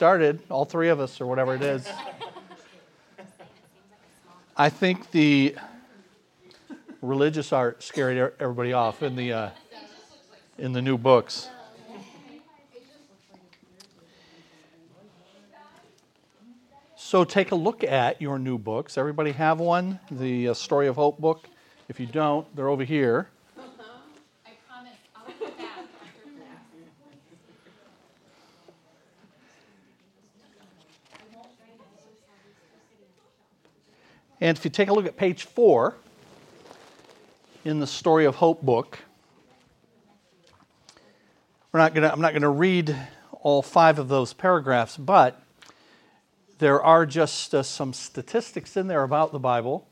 started, all three of us, or whatever it is. I think the religious art scared everybody off in the, uh, in the new books. So take a look at your new books. Everybody have one? The uh, Story of Hope book. If you don't, they're over here. And if you take a look at page four in the Story of Hope book, we're not gonna, I'm not going to read all five of those paragraphs, but there are just uh, some statistics in there about the Bible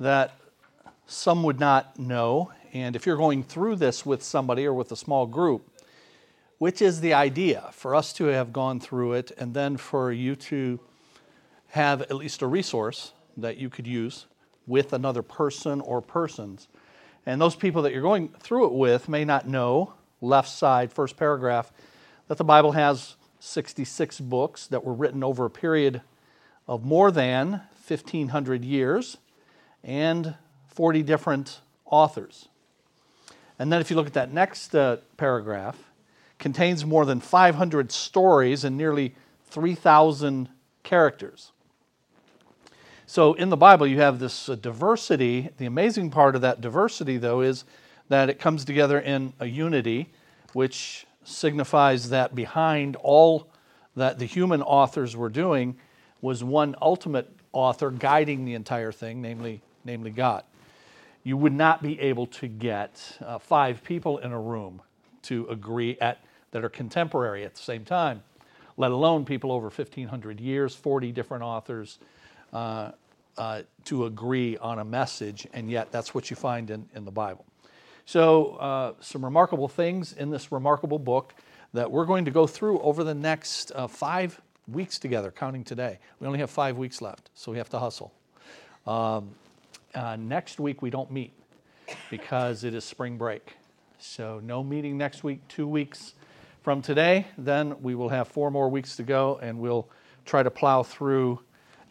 that some would not know. And if you're going through this with somebody or with a small group, which is the idea for us to have gone through it and then for you to have at least a resource that you could use with another person or persons. And those people that you're going through it with may not know, left side, first paragraph, that the Bible has 66 books that were written over a period of more than 1,500 years and 40 different authors. And then if you look at that next uh, paragraph, contains more than 500 stories and nearly 3,000 characters. So in the Bible, you have this uh, diversity. The amazing part of that diversity, though, is that it comes together in a unity, which signifies that behind all that the human authors were doing was one ultimate author guiding the entire thing, namely, namely God. You would not be able to get uh, five people in a room to agree at that are contemporary at the same time, let alone people over 1,500 years, 40 different authors, uh, uh, to agree on a message, and yet that's what you find in, in the Bible. So, uh, some remarkable things in this remarkable book that we're going to go through over the next uh, five weeks together, counting today. We only have five weeks left, so we have to hustle. Um, uh, next week, we don't meet because it is spring break. So, no meeting next week, two weeks from today. Then we will have four more weeks to go, and we'll try to plow through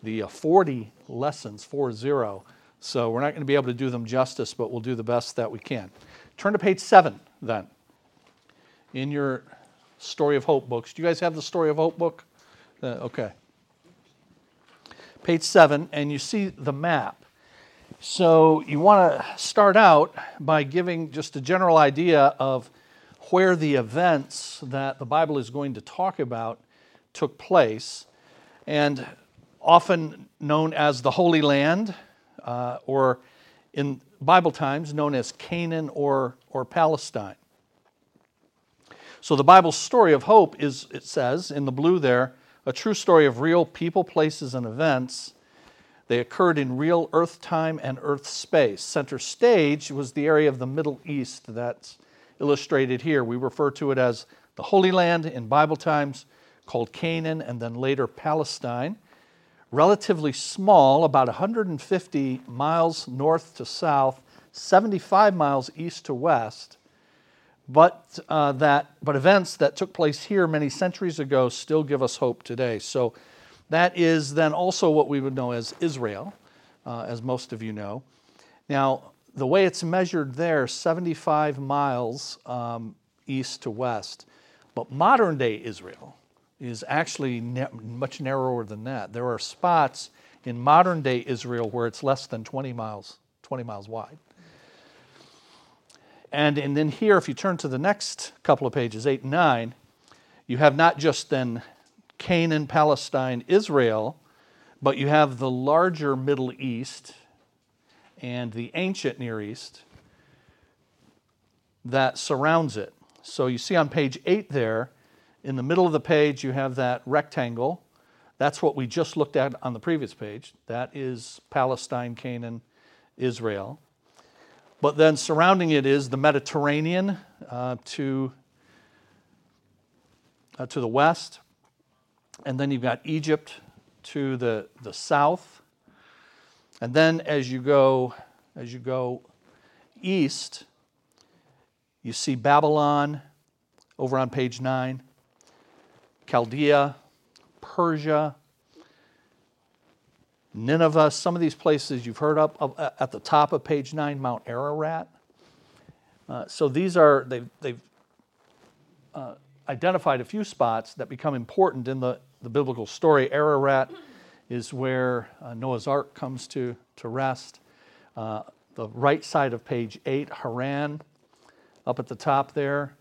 the uh, 40 lessons, 4 0. So, we're not going to be able to do them justice, but we'll do the best that we can. Turn to page seven then in your Story of Hope books. Do you guys have the Story of Hope book? Uh, okay. Page seven, and you see the map. So you want to start out by giving just a general idea of where the events that the Bible is going to talk about took place, and often known as the Holy Land, uh, or in Bible times known as Canaan or, or Palestine. So the Bible's story of hope is, it says in the blue there, a true story of real people, places, and events. They occurred in real earth time and earth space. Center stage was the area of the Middle East that's illustrated here. We refer to it as the Holy Land in Bible times, called Canaan, and then later Palestine relatively small, about 150 miles north to south, 75 miles east to west. But, uh, that, but events that took place here many centuries ago still give us hope today. So that is then also what we would know as Israel, uh, as most of you know. Now, the way it's measured there, 75 miles um, east to west. But modern day Israel, is actually ne- much narrower than that. There are spots in modern day Israel where it's less than 20 miles, 20 miles wide. And, and then here, if you turn to the next couple of pages, 8 and 9, you have not just then Canaan, Palestine, Israel, but you have the larger Middle East and the ancient Near East that surrounds it. So you see on page 8 there, in the middle of the page, you have that rectangle. That's what we just looked at on the previous page. That is Palestine, Canaan, Israel. But then surrounding it is the Mediterranean uh, to, uh, to the west. And then you've got Egypt to the, the south. And then as you go, as you go east, you see Babylon over on page 9. Chaldea, Persia, Nineveh, some of these places you've heard of, of at the top of page 9, Mount Ararat. Uh, so these are, they've, they've uh, identified a few spots that become important in the, the biblical story. Ararat is where uh, Noah's Ark comes to, to rest. Uh, the right side of page 8, Haran, up at the top there.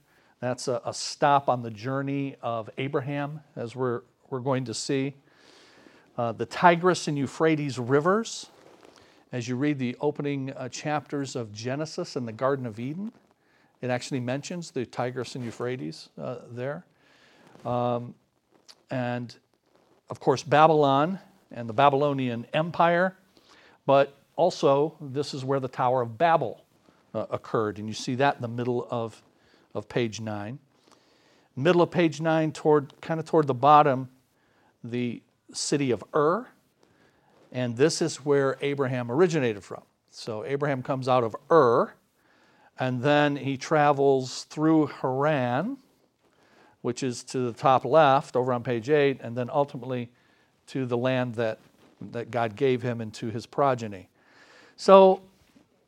That's a, a stop on the journey of Abraham, as we're, we're going to see. Uh, the Tigris and Euphrates rivers, as you read the opening uh, chapters of Genesis and the Garden of Eden, it actually mentions the Tigris and Euphrates uh, there. Um, and of course, Babylon and the Babylonian Empire, but also this is where the Tower of Babel uh, occurred, and you see that in the middle of, of page 9. Middle of page 9, toward kind of toward the bottom, the city of Ur, and this is where Abraham originated from. So Abraham comes out of Ur, and then he travels through Haran, which is to the top left over on page 8, and then ultimately to the land that, that God gave him and to his progeny. So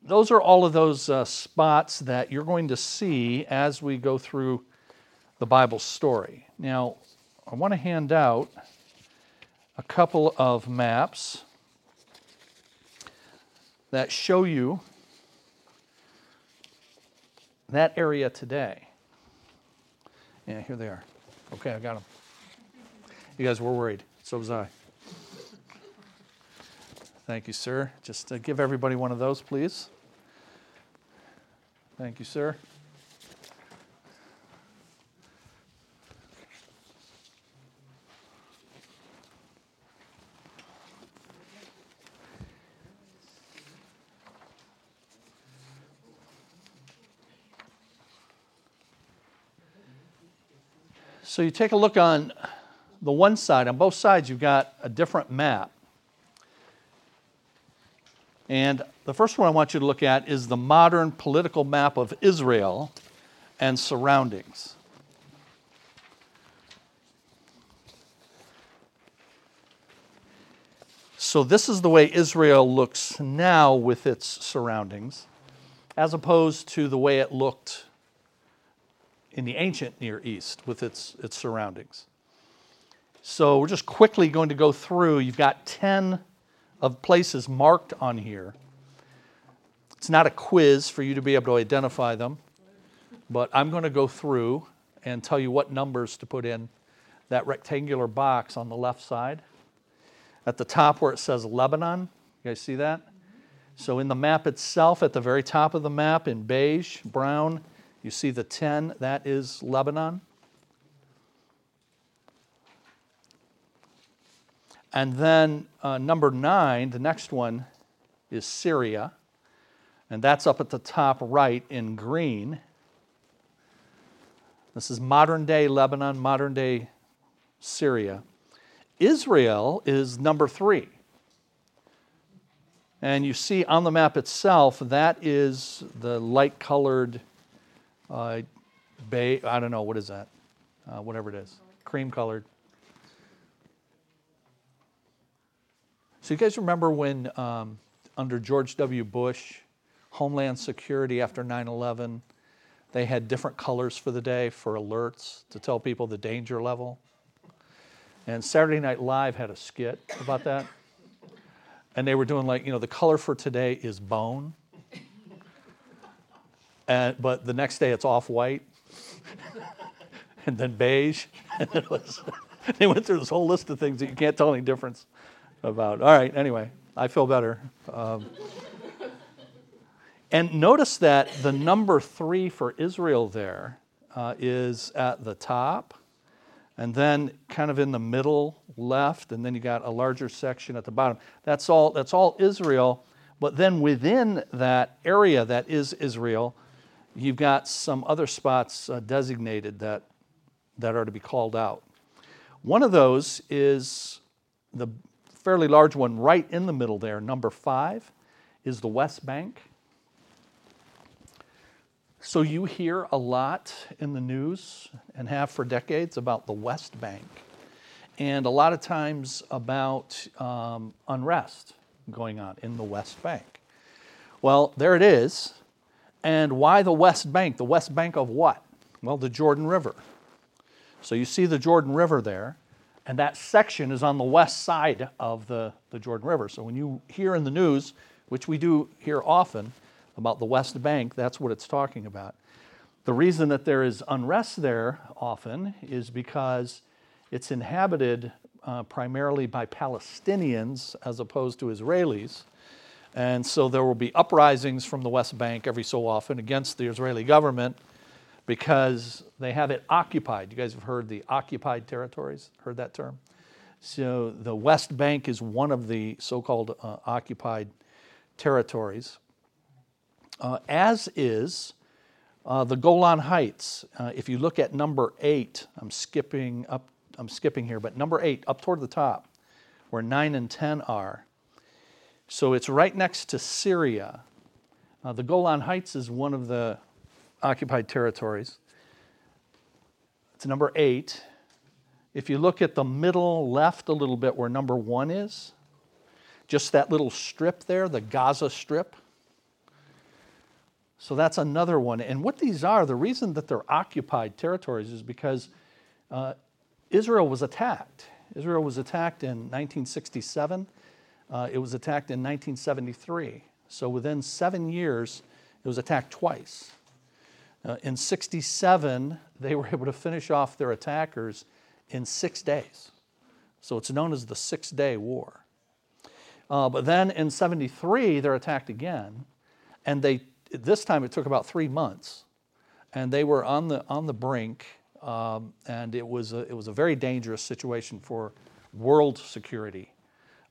those are all of those uh, spots that you're going to see as we go through the Bible story. Now, I want to hand out a couple of maps that show you that area today. Yeah, here they are. Okay, I got them. You guys were worried. So was I. Thank you, sir. Just uh, give everybody one of those, please. Thank you, sir. So you take a look on the one side, on both sides, you've got a different map. And the first one I want you to look at is the modern political map of Israel and surroundings. So, this is the way Israel looks now with its surroundings, as opposed to the way it looked in the ancient Near East with its, its surroundings. So we're just quickly going to go through. You've got 10 of places marked on here. It's not a quiz for you to be able to identify them, but I'm going to go through and tell you what numbers to put in that rectangular box on the left side. At the top where it says Lebanon, you guys see that? So in the map itself, at the very top of the map in beige, brown, you see the 10, that is Lebanon. And then uh, number nine, the next one is Syria. And that's up at the top right in green. This is modern day Lebanon, modern day Syria. Israel is number three. And you see on the map itself, that is the light colored uh, bay, I don't know, what is that? Uh, whatever it is, cream colored. So, you guys remember when um, under George W. Bush, Homeland Security after 9 11, they had different colors for the day for alerts to tell people the danger level? And Saturday Night Live had a skit about that. And they were doing like, you know, the color for today is bone. And, but the next day it's off white and then beige. And it was, they went through this whole list of things that you can't tell any difference about. All right, anyway, I feel better. Um, and notice that the number three for Israel there uh, is at the top, and then kind of in the middle left, and then you got a larger section at the bottom. That's all, that's all Israel. But then within that area that is Israel, you've got some other spots uh, designated that, that are to be called out. One of those is the fairly large one right in the middle there, number five, is the West Bank. So you hear a lot in the news and have for decades about the West Bank. and a lot of times about um, unrest going on in the West Bank. Well, there it is. And why the West Bank? The West Bank of what? Well, the Jordan River. So you see the Jordan River there, and that section is on the west side of the, the Jordan River. So when you hear in the news, which we do hear often, about the West Bank, that's what it's talking about. The reason that there is unrest there often is because it's inhabited uh, primarily by Palestinians as opposed to Israelis. And so there will be uprisings from the West Bank every so often against the Israeli government because they have it occupied. You guys have heard the occupied territories, heard that term? So the West Bank is one of the so called uh, occupied territories, uh, as is uh, the Golan Heights. Uh, if you look at number eight, I'm skipping up I'm skipping here, but number eight, up toward the top, where nine and 10 are. So it's right next to Syria. Uh, the Golan Heights is one of the occupied territories. It's number eight. If you look at the middle left a little bit where number one is, just that little strip there, the Gaza Strip. So that's another one. And what these are, the reason that they're occupied territories is because uh, Israel was attacked. Israel was attacked in 1967. Uh, it was attacked in 1973. So within seven years, it was attacked twice. Uh, in 67, they were able to finish off their attackers in six days. So it's known as the Six Day War. Uh, but then in 73, they're attacked again. And they, this time it took about three months. And they were on the, on the brink um, and it was, a, it was a very dangerous situation for world security.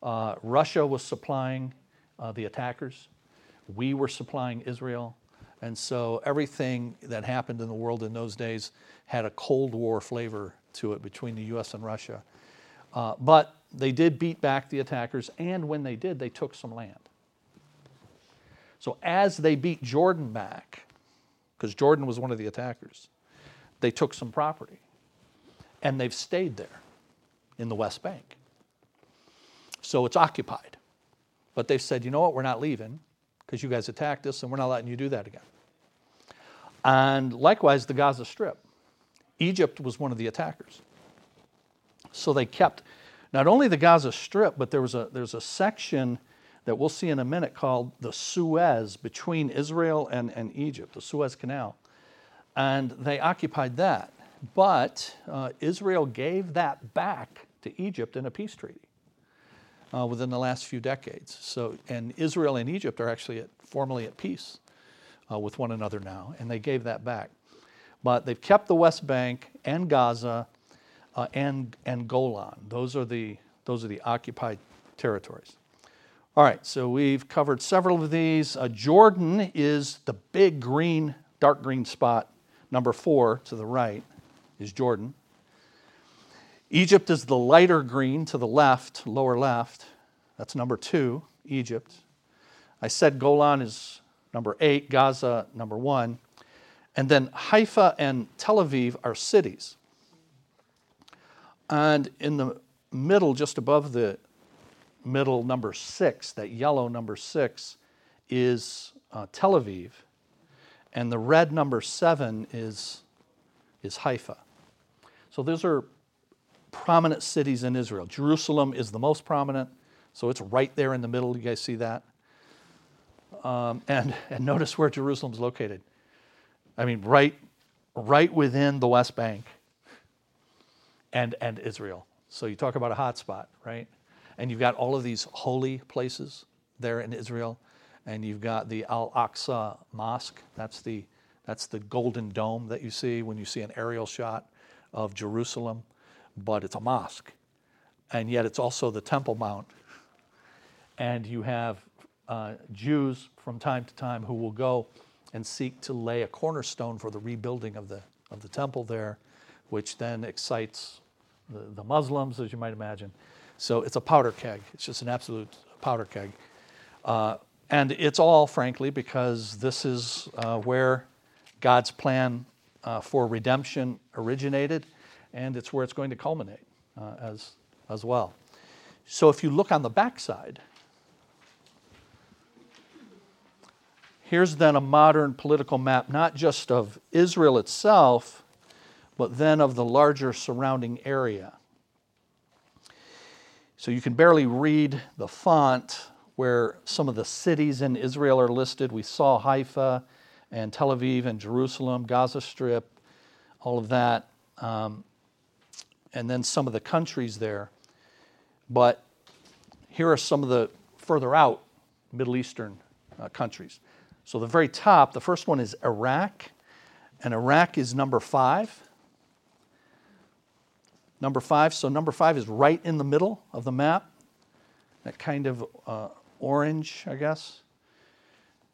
Uh, Russia was supplying uh, the attackers, we were supplying Israel. And so everything that happened in the world in those days had a Cold War flavor to it between the US and Russia. Uh, but they did beat back the attackers, and when they did, they took some land. So as they beat Jordan back, because Jordan was one of the attackers, they took some property. And they've stayed there in the West Bank. So it's occupied. But they've said, you know what, we're not leaving because you guys attacked us and we're not letting you do that again. And likewise, the Gaza Strip. Egypt was one of the attackers. So they kept not only the Gaza Strip, but there was a, there's a section that we'll see in a minute called the Suez between Israel and, and Egypt, the Suez Canal and they occupied that. But uh, Israel gave that back to Egypt in a peace treaty uh, within the last few decades. So, and Israel and Egypt are actually at, formally at peace uh, with one another now, and they gave that back. But they've kept the West Bank and Gaza uh, and, and Golan. Those are, the, those are the occupied territories. All right, so we've covered several of these. Uh, Jordan is the big green, dark green spot Number four to the right is Jordan. Egypt is the lighter green to the left, lower left. That's number two, Egypt. I said Golan is number eight, Gaza number one. And then Haifa and Tel Aviv are cities. And in the middle, just above the middle, number six, that yellow number six, is uh, Tel Aviv. And the red number seven is, is Haifa. So those are prominent cities in Israel. Jerusalem is the most prominent, so it's right there in the middle. You guys see that? Um, and, and notice where Jerusalem's located. I mean, right, right within the West Bank and, and Israel. So you talk about a hot spot, right? And you've got all of these holy places there in Israel and you've got the Al Aqsa Mosque. That's the, that's the golden dome that you see when you see an aerial shot of Jerusalem, but it's a mosque. And yet it's also the Temple Mount. And you have uh, Jews from time to time who will go and seek to lay a cornerstone for the rebuilding of the, of the temple there, which then excites the, the Muslims, as you might imagine. So it's a powder keg. It's just an absolute powder keg. Uh, and it's all, frankly, because this is uh, where God's plan uh, for redemption originated, and it's where it's going to culminate, uh, as, as well. So if you look on the backside, here's then a modern political map, not just of Israel itself, but then of the larger surrounding area. So you can barely read the font where some of the cities in Israel are listed. We saw Haifa and Tel Aviv and Jerusalem, Gaza Strip, all of that, um, and then some of the countries there. But here are some of the further out Middle Eastern uh, countries. So the very top, the first one is Iraq, and Iraq is number five. Number five, so number five is right in the middle of the map, that kind of uh, orange, I guess.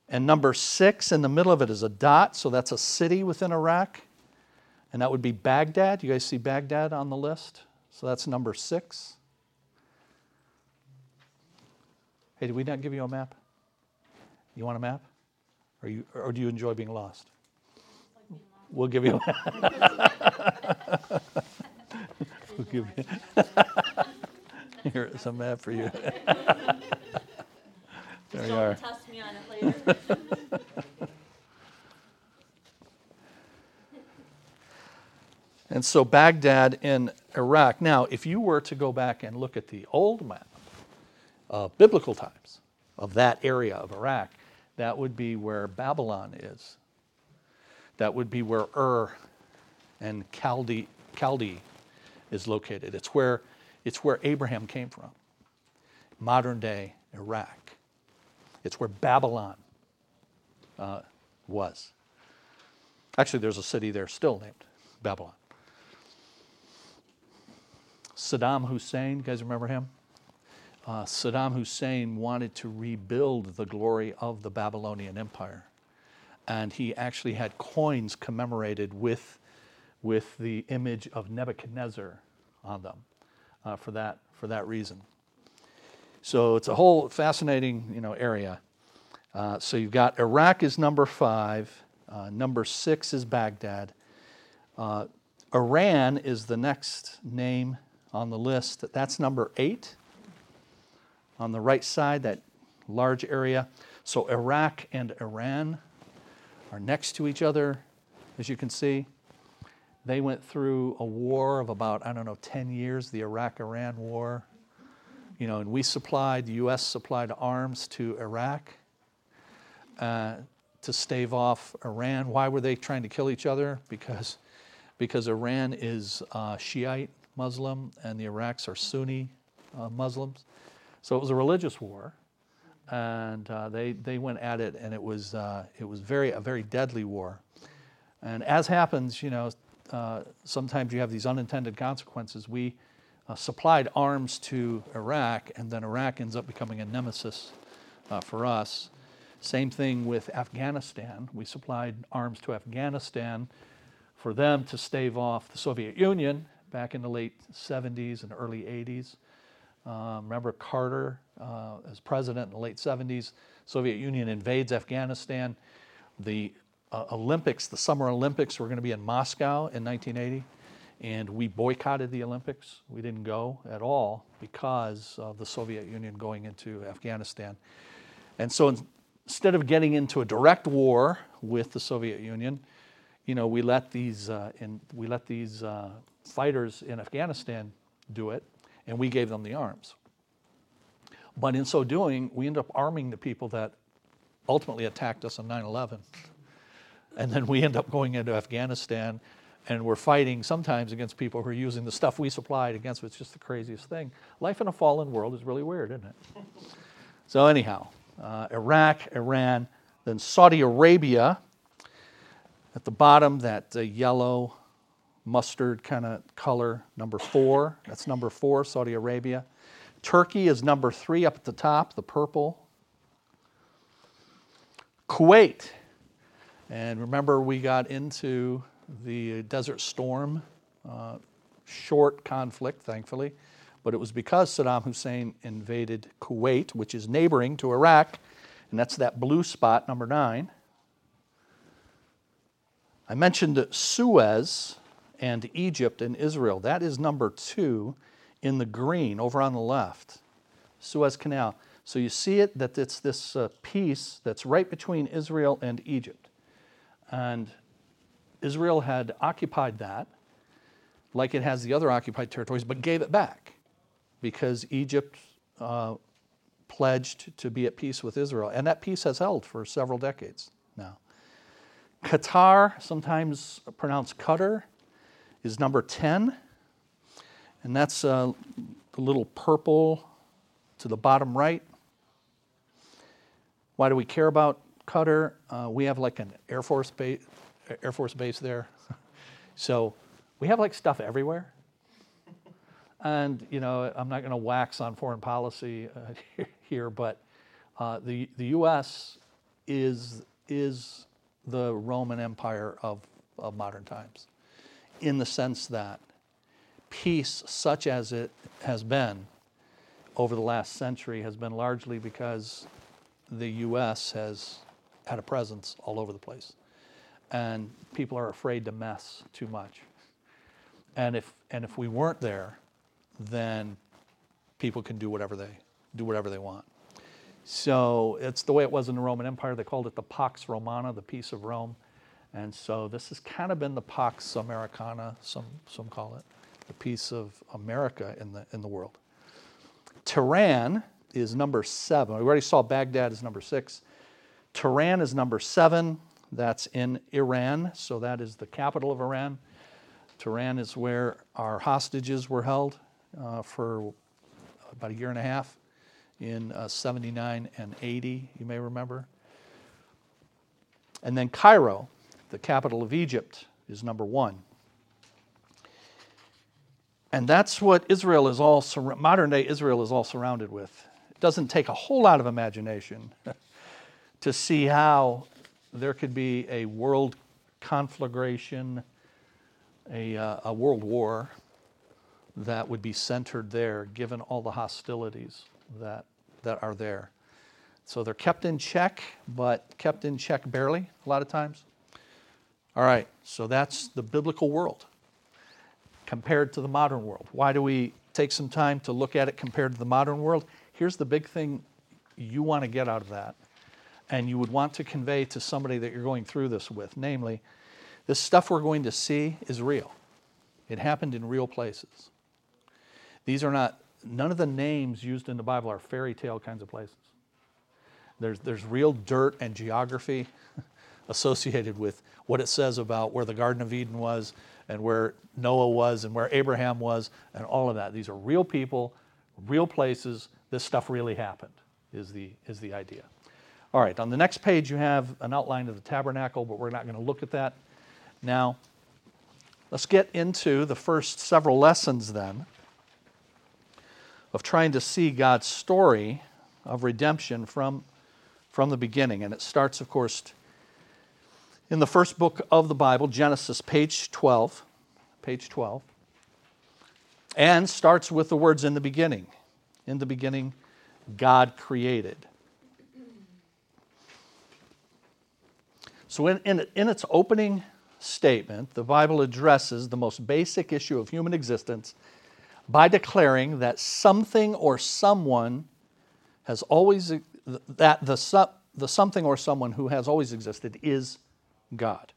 And number six in the middle of it is a dot, so that's a city within Iraq. And that would be Baghdad. You guys see Baghdad on the list? So that's number six. Hey, did we not give you a map? You want a map? Or, you, or do you enjoy being lost? We'll give you a map. we'll give you. Here's a map for you. there you are. Test me on it later. And so Baghdad in Iraq. Now, if you were to go back and look at the old map of biblical times of that area of Iraq, that would be where Babylon is. That would be where Ur and Chaldee is located. It's where, it's where Abraham came from, modern day Iraq. It's where Babylon uh, was. Actually, there's a city there still named Babylon. Saddam Hussein, you guys remember him? Uh, Saddam Hussein wanted to rebuild the glory of the Babylonian Empire. And he actually had coins commemorated with, with the image of Nebuchadnezzar on them uh, for, that, for that reason. So it's a whole fascinating you know, area. Uh, so you've got Iraq is number five, uh, number six is Baghdad. Uh, Iran is the next name on the list. That's number eight on the right side, that large area. So Iraq and Iran are next to each other, as you can see. They went through a war of about, I don't know, 10 years, the Iraq Iran war. You know, and we supplied, the U.S. supplied arms to Iraq uh, to stave off Iran. Why were they trying to kill each other? Because, because Iran is uh, Shiite Muslim and the Iraqs are Sunni uh, Muslims. So it was a religious war, and uh, they, they went at it, and it was, uh, it was very, a very deadly war. And as happens, you know, uh, sometimes you have these unintended consequences. We uh, supplied arms to Iraq, and then Iraq ends up becoming a nemesis uh, for us. Same thing with Afghanistan. We supplied arms to Afghanistan for them to stave off the Soviet Union back in the late 70s and early 80s. Um, remember Carter uh, as president in the late 70s. Soviet Union invades Afghanistan. The uh, Olympics, the Summer Olympics, were going to be in Moscow in 1980, and we boycotted the Olympics. We didn't go at all because of the Soviet Union going into Afghanistan. And so in, instead of getting into a direct war with the Soviet Union, you know, we let these, uh, in, we let these uh, fighters in Afghanistan do it, and we gave them the arms. But in so doing, we end up arming the people that ultimately attacked us on 9 11. And then we end up going into Afghanistan and we're fighting sometimes against people who are using the stuff we supplied against. It's just the craziest thing. Life in a fallen world is really weird, isn't it? so, anyhow, uh, Iraq, Iran, then Saudi Arabia. At the bottom, that uh, yellow mustard kind of color, number four. That's number four, Saudi Arabia. Turkey is number three up at the top, the purple. Kuwait. And remember, we got into the Desert Storm, uh, short conflict, thankfully, but it was because Saddam Hussein invaded Kuwait, which is neighboring to Iraq, and that's that blue spot, number nine. I mentioned Suez and Egypt and Israel. That is number two in the green over on the left, Suez Canal. So you see it that it's this uh, piece that's right between Israel and Egypt. And Israel had occupied that like it has the other occupied territories, but gave it back because Egypt uh, pledged to be at peace with Israel. And that peace has held for several decades. Qatar, sometimes pronounced Qatar, is number 10. And that's uh, the little purple to the bottom right. Why do we care about Qatar? Uh, we have like an Air Force base, Air Force base there. so we have like stuff everywhere. And, you know, I'm not going to wax on foreign policy uh, here, but uh, the, the U.S. is, is the Roman Empire of, of modern times in the sense that peace, such as it has been over the last century, has been largely because the U.S. has had a presence all over the place. And people are afraid to mess too much. And if, and if we weren't there, then people can do whatever they, do whatever they want. So it's the way it was in the Roman Empire. They called it the Pax Romana, the peace of Rome. And so this has kind of been the Pax Americana, some, some call it, the peace of America in the, in the world. Tehran is number seven. We already saw Baghdad is number six. Tehran is number seven. That's in Iran, so that is the capital of Iran. Tehran is where our hostages were held uh, for about a year and a half in uh, 79 and 80, you may remember. And then Cairo, the capital of Egypt, is number one. And that's what Israel is all, modern day Israel is all surrounded with. It doesn't take a whole lot of imagination to see how there could be a world conflagration, a, uh, a world war that would be centered there, given all the hostilities that, that are there. So they're kept in check, but kept in check barely a lot of times. All right, so that's the biblical world compared to the modern world. Why do we take some time to look at it compared to the modern world? Here's the big thing you want to get out of that, and you would want to convey to somebody that you're going through this with, namely, this stuff we're going to see is real. It happened in real places. These are not, none of the names used in the Bible are fairy tale kinds of places. There's, there's real dirt and geography associated with what it says about where the Garden of Eden was and where Noah was and where Abraham was and all of that. These are real people, real places. This stuff really happened, is the, is the idea. All right, on the next page, you have an outline of the tabernacle, but we're not going to look at that now, let's get into the first several lessons then of trying to see God's story of redemption from, from the beginning. And it starts, of course, in the first book of the Bible, Genesis, page 12. Page 12. And starts with the words in the beginning. In the beginning, God created. So, in, in, in its opening statement, the Bible addresses the most basic issue of human existence by declaring that something or someone has always, that the, the something or someone who has always existed is God.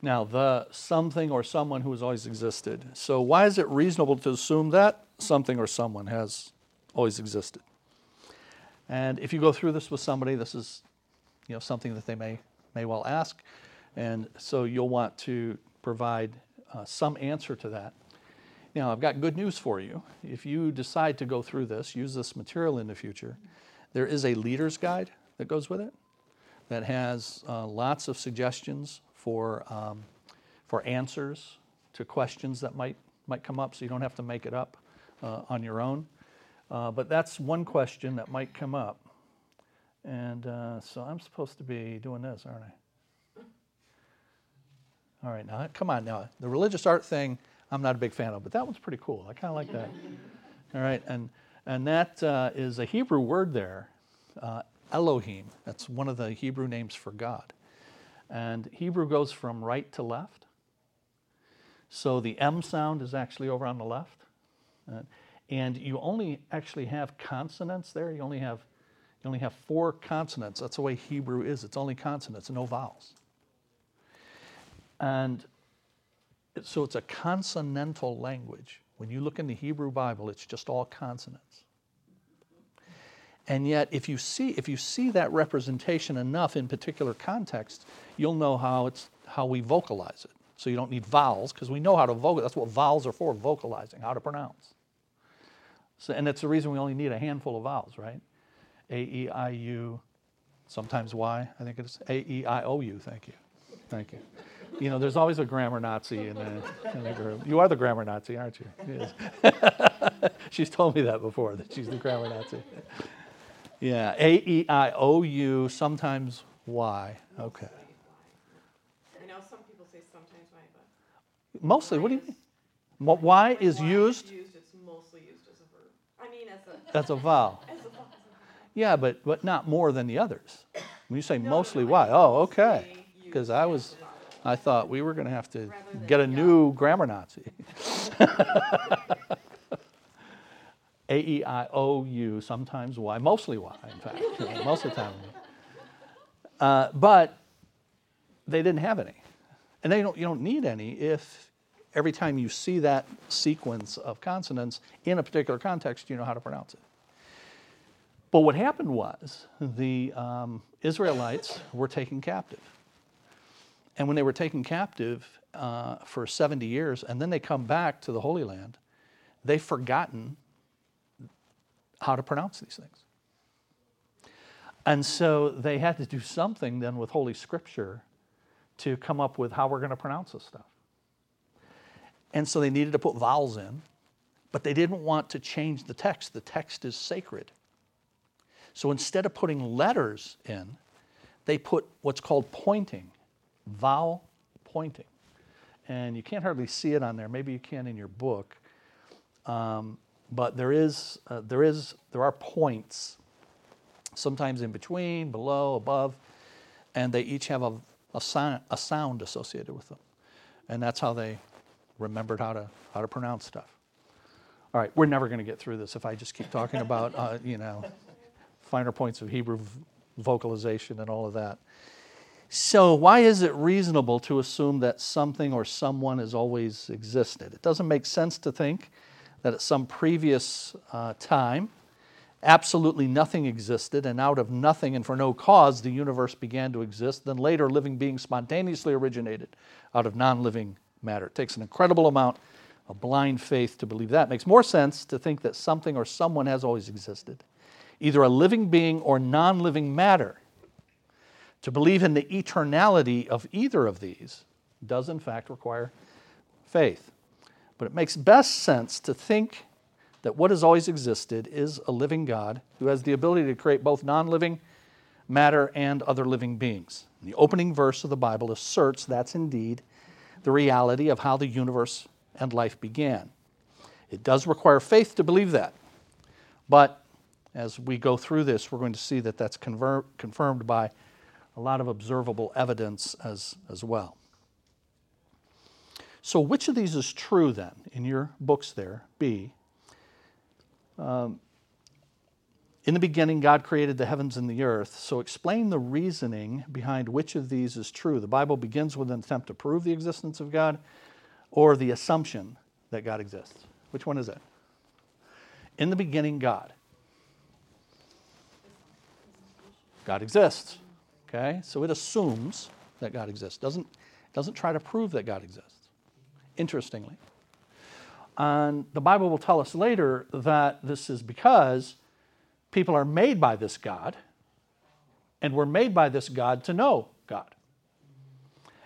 Now, the something or someone who has always existed. So, why is it reasonable to assume that something or someone has always existed? And if you go through this with somebody, this is you know, something that they may, may well ask. And so you'll want to provide uh, some answer to that. Now, I've got good news for you. If you decide to go through this, use this material in the future, there is a leader's guide that goes with it that has uh, lots of suggestions for, um, for answers to questions that might, might come up, so you don't have to make it up uh, on your own. Uh, but that's one question that might come up. And uh, so I'm supposed to be doing this, aren't I? All right, now come on now. The religious art thing, I'm not a big fan of, but that one's pretty cool. I kind of like that. All right, and and that uh, is a Hebrew word there, uh, Elohim. That's one of the Hebrew names for God, and Hebrew goes from right to left. So the M sound is actually over on the left, Uh, and you only actually have consonants there. You only have you only have four consonants. That's the way Hebrew is. It's only consonants, no vowels. And so it's a consonantal language. When you look in the Hebrew Bible, it's just all consonants. And yet, if you see if you see that representation enough in particular contexts, you'll know how it's how we vocalize it. So you don't need vowels because we know how to vocal. That's what vowels are for, vocalizing, how to pronounce. So, and that's the reason we only need a handful of vowels, right? A, E, I, U, sometimes Y, I think it's A, E, I, O, U. Thank you. Thank you. You know, there's always a grammar Nazi in the, in the group. You are the grammar Nazi, aren't you? Yes. she's told me that before, that she's the grammar Nazi. Yeah, A, E, I, O, U, sometimes Y. Okay. I know some people say sometimes why, but. Mostly, what do you mean? Mo- Y is used Used, it's mostly used as a verb. I mean, as a, as a vowel. as a, as. Yeah, but, but not more than the others. When you say No, mostly no, Y, oh, okay. Because I was, vowel. I thought we were going to have to get a new grammar Nazi. A E I O U, sometimes Y, mostly Y, in fact, you know, most of the time. Uh, but they didn't have any, and they don't. You don't need any if every time you see that sequence of consonants in a particular context, you know how to pronounce it. But what happened was the um, Israelites were taken captive. And when they were taken captive uh, for 70 years, and then they come back to the Holy Land, they've forgotten how to pronounce these things. And so they had to do something then with Holy Scripture to come up with how we're going to pronounce this stuff. And so they needed to put vowels in, but they didn't want to change the text. The text is sacred. So instead of putting letters in, they put what's called pointing, vowel pointing. And you can't hardly see it on there. Maybe you can in your book. Um, but there is, uh, there is, there are points, sometimes in between, below, above, and they each have a, a, sound, a sound associated with them. And that's how they remembered how to, how to pronounce stuff. All right, we're never going to get through this if I just keep talking about, uh, you know, finer points of Hebrew vocalization and all of that. So, why is it reasonable to assume that something or someone has always existed? It doesn't make sense to think that at some previous uh, time, absolutely nothing existed, and out of nothing and for no cause, the universe began to exist. Then later, living beings spontaneously originated out of non living matter. It takes an incredible amount of blind faith to believe that. It makes more sense to think that something or someone has always existed, either a living being or non living matter. To believe in the eternality of either of these does, in fact, require faith. But it makes best sense to think that what has always existed is a living God who has the ability to create both non living matter and other living beings. The opening verse of the Bible asserts that's indeed the reality of how the universe and life began. It does require faith to believe that. But as we go through this, we're going to see that that's confirmed by a lot of observable evidence as, as well. So, which of these is true then in your books there? B. Um, in the beginning, God created the heavens and the earth. So, explain the reasoning behind which of these is true. The Bible begins with an attempt to prove the existence of God or the assumption that God exists. Which one is it? In the beginning, God. God exists. Okay? So it assumes that God exists. Doesn't, doesn't try to prove that God exists. Interestingly. And the Bible will tell us later that this is because people are made by this God, and we're made by this God to know God.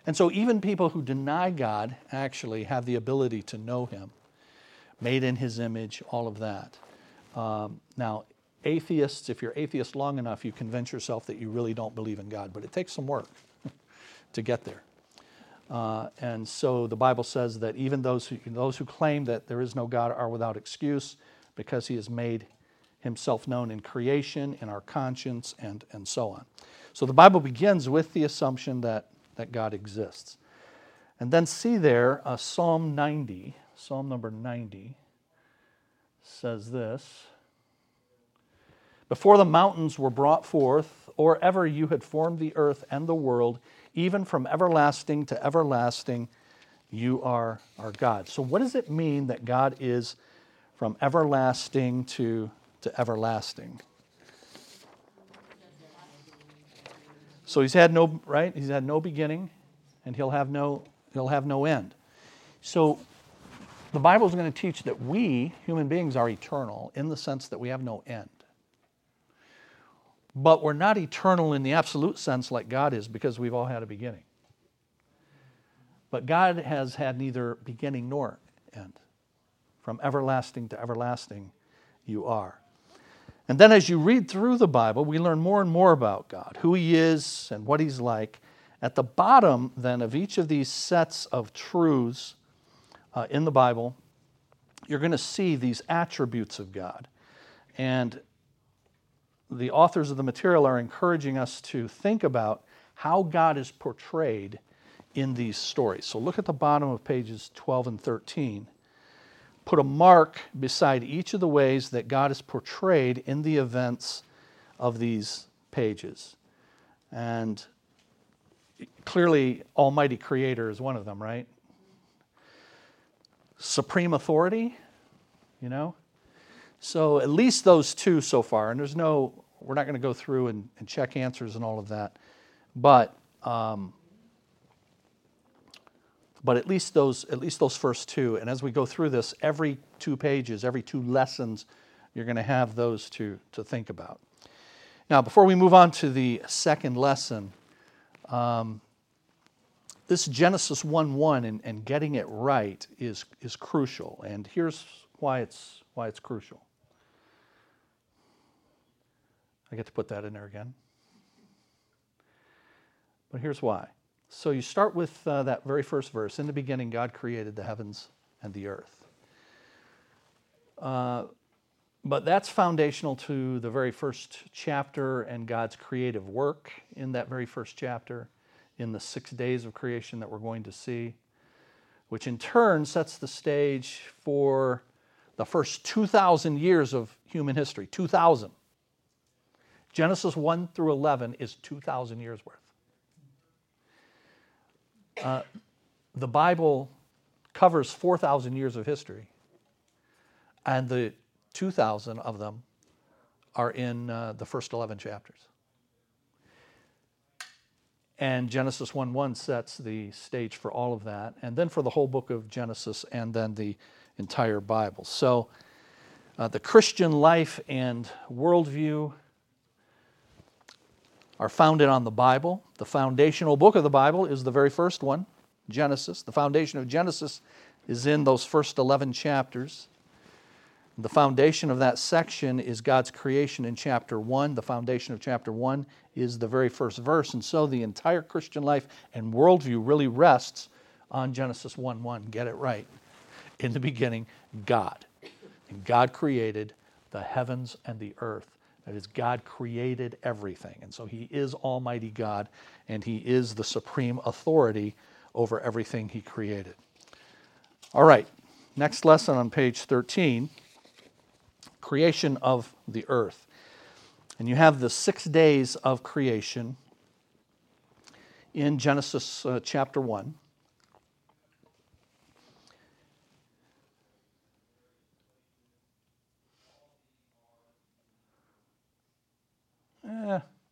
And so even people who deny God actually have the ability to know Him, made in His image, all of that. Um, now, atheists, if you're atheist long enough, you convince yourself that you really don't believe in God, but it takes some work to get there. Uh, and so the Bible says that even those who, those who claim that there is no God are without excuse because He has made Himself known in creation, in our conscience, and, and so on. So the Bible begins with the assumption that, that God exists. And then see there uh, Psalm 90, Psalm number 90. says this Before the mountains were brought forth, or ever you had formed the earth and the world, even from everlasting to everlasting, you are our God. So, what does it mean that God is from everlasting to, to everlasting? So he's had no right. He's had no beginning, and he'll have no he'll have no end. So the Bible is going to teach that we human beings are eternal in the sense that we have no end. But we're not eternal in the absolute sense like God is because we've all had a beginning. But God has had neither beginning nor end. From everlasting to everlasting, you are. And then as you read through the Bible, we learn more and more about God, who He is and what He's like. At the bottom, then, of each of these sets of truths uh, in the Bible, you're going to see these attributes of God. And the authors of the material are encouraging us to think about how God is portrayed in these stories. So look at the bottom of pages 12 and 13 put a mark beside each of the ways that God is portrayed in the events of these pages. And clearly, Almighty Creator is one of them, right? Supreme authority, you know? So, at least those two so far, and there's no, we're not going to go through and, and, check answers and all of that, but um, but at least those at least those first two and as we go through this every two pages every two lessons you're going to have those to, to think about. Now before we move on to the second lesson um, this genesis 1 1 and, and getting it right is, is crucial. And here's why it's why it's crucial i get to put that in there again but here's why so you start with uh, that very first verse. In the beginning, God created the heavens and the earth. Uh, but that's foundational to the very first chapter and God's creative work in that very first chapter, in the six days of creation that we're going to see, which in turn sets the stage for the first 2,000 years of human history. 2,000. Genesis 1 through 11 is 2,000 years worth. Uh, the Bible covers 4,000 years of history, and the 2,000 of them are in uh, the first 11 chapters. And Genesis 1 1 sets the stage for all of that, and then for the whole book of Genesis, and then the entire Bible. So, uh, the Christian life and worldview are founded on the Bible. The foundational book of the Bible is the very first one, Genesis. The foundation of Genesis is in those first 11 chapters. The foundation of that section is God's creation in chapter 1. The foundation of chapter 1 is the very first verse. And so the entire Christian life and worldview really rests on Genesis 1 1. Get it right. In the beginning, God. And God created the heavens and the earth. That is, God created everything. And so He is Almighty God, and He is the supreme authority over everything He created. All right, next lesson on page 13 creation of the earth. And you have the six days of creation in Genesis uh, chapter 1.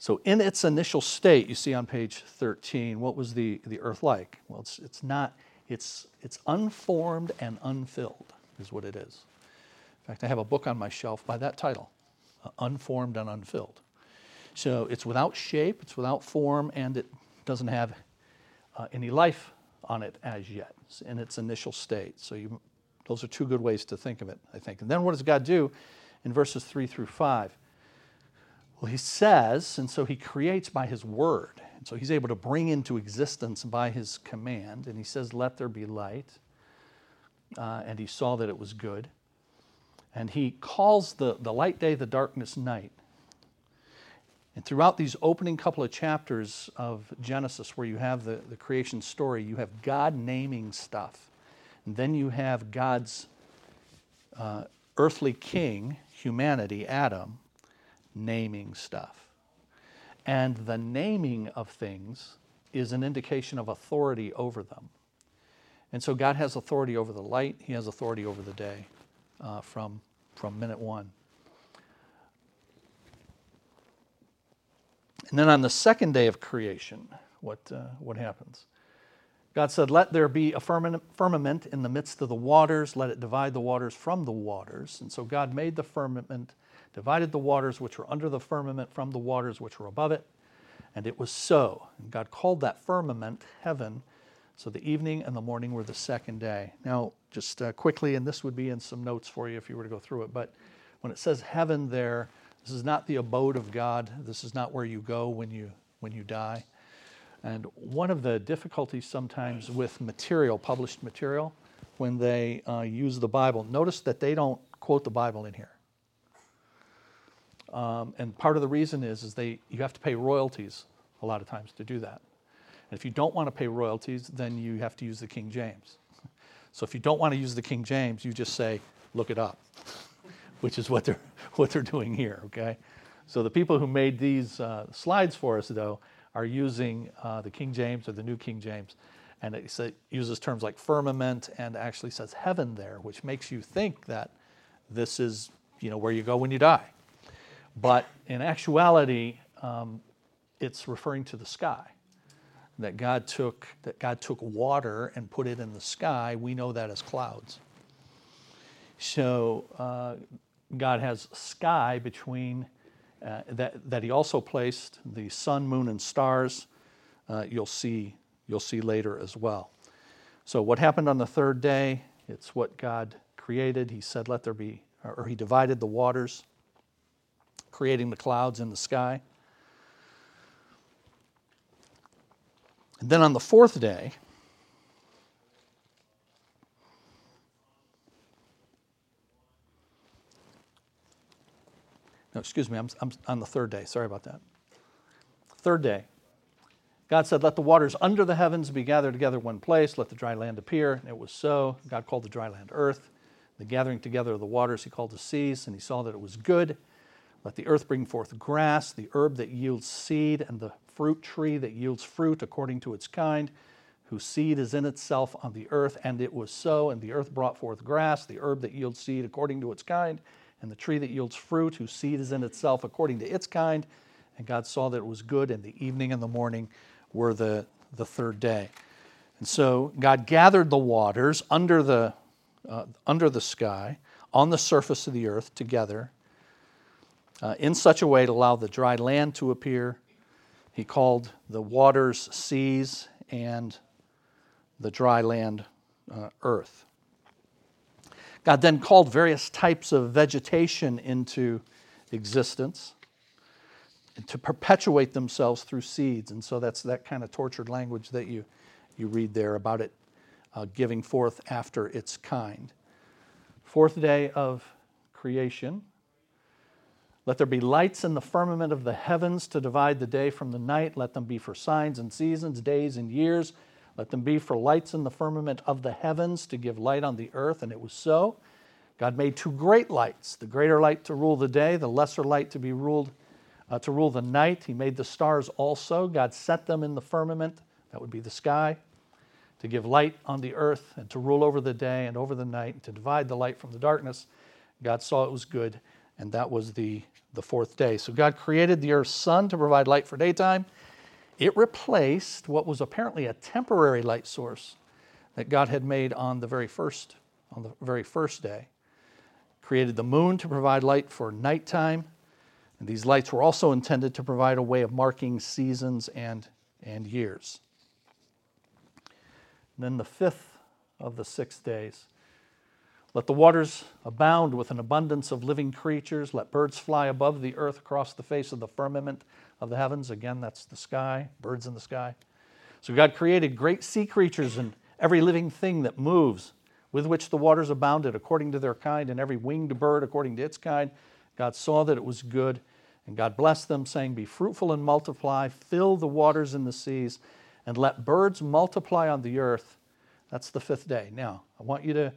So, in its initial state, you see on page 13, what was the, the earth like? Well, it's, it's not, it's, it's unformed and unfilled, is what it is. In fact, I have a book on my shelf by that title uh, Unformed and Unfilled. So, it's without shape, it's without form, and it doesn't have uh, any life on it as yet it's in its initial state. So, you Those are two good ways to think of it, I think. And then what does God do in verses 3 through 5? Well, he says, and so he creates by his word. And so he's able to bring into existence by his command. And he says, Let there be light. Uh, and he saw that it was good. And he calls the, the light day the darkness night. And throughout these opening couple of chapters of Genesis, where you have the, the creation story, you have God naming stuff. And then you have God's uh, earthly king, humanity, Adam, naming stuff. And the naming of things is an indication of authority over them. And so God has authority over the light, He has authority over the day uh, from, from minute one. And then on the second day of creation, what, uh, what happens? God said, Let there be a firmament in the midst of the waters, let it divide the waters from the waters. And so God made the firmament, divided the waters which were under the firmament from the waters which were above it. And it was so. And God called that firmament heaven. So the evening and the morning were the second day. Now, just uh, quickly, and this would be in some notes for you if you were to go through it, but when it says heaven there, this is not the abode of God. This is not where you go when you, when you die. And one of the difficulties sometimes with material, published material, when they uh, use the Bible, notice that they don't quote the Bible in here. Um, and part of the reason is, is they, you have to pay royalties a lot of times to do that. And if you don't want to pay royalties, then you have to use the King James. So if you don't want to use the King James, you just say, look it up, which is what they're, what they're doing here, okay? So the people who made these uh, slides for us, though, are using uh, the King James or the New King James. And it uses terms like firmament and actually says heaven there, which makes you think that this is you know, where you go when you die. But in actuality, um, it's referring to the sky. That God took that God took water and put it in the sky. We know that as clouds. So uh, God has sky between uh, that, that he also placed the sun, moon, and stars. Uh, you'll see you'll see later as well. So what happened on the third day? It's what God created. He said, "Let there be," or he divided the waters, creating the clouds in the sky. And then on the fourth day, No, excuse me, I'm, I'm on the third day. Sorry about that. Third day. God said, Let the waters under the heavens be gathered together one place, let the dry land appear. And it was so. God called the dry land earth. The gathering together of the waters he called the seas, and he saw that it was good. Let the earth bring forth grass, the herb that yields seed, and the fruit tree that yields fruit according to its kind, whose seed is in itself on the earth. And it was so. And the earth brought forth grass, the herb that yields seed according to its kind, and the tree that yields fruit, whose seed is in itself according to its kind. And God saw that it was good, and the evening and the morning were the, the third day. And so God gathered the waters under the, uh, under the sky, on the surface of the earth together, uh, in such a way to allow the dry land to appear. He called the waters seas and the dry land uh, earth. God then called various types of vegetation into existence to perpetuate themselves through seeds. And so that's that kind of tortured language that you, you read there about it uh, giving forth after its kind. Fourth day of creation. Let there be lights in the firmament of the heavens to divide the day from the night. Let them be for signs and seasons, days and years let them be for lights in the firmament of the heavens to give light on the earth. And it was so. God made two great lights the greater light to rule the day, the lesser light to be ruled. Uh, to rule the night. He made the stars also. God set them in the firmament, that would be the sky, to give light on the earth and to rule over the day and over the night, and to divide the light from the darkness. God saw it was good, and that was the, the fourth day. So God created the earth's sun to provide light for daytime it replaced what was apparently a temporary light source that God had made on the very first, on the very first day. Created the moon to provide light for nighttime. And these lights were also intended to provide a way of marking seasons and, and years. And then the fifth of the six days Let the waters abound with an abundance of living creatures. Let birds fly above the earth across the face of the firmament of the heavens. Again, that's the sky, birds in the sky. So God created great sea creatures and every living thing that moves, with which the waters abounded according to their kind, and every winged bird according to its kind. God saw that it was good, and God blessed them, saying, Be fruitful and multiply, fill the waters in the seas, and let birds multiply on the earth. That's the fifth day. Now, I want you to,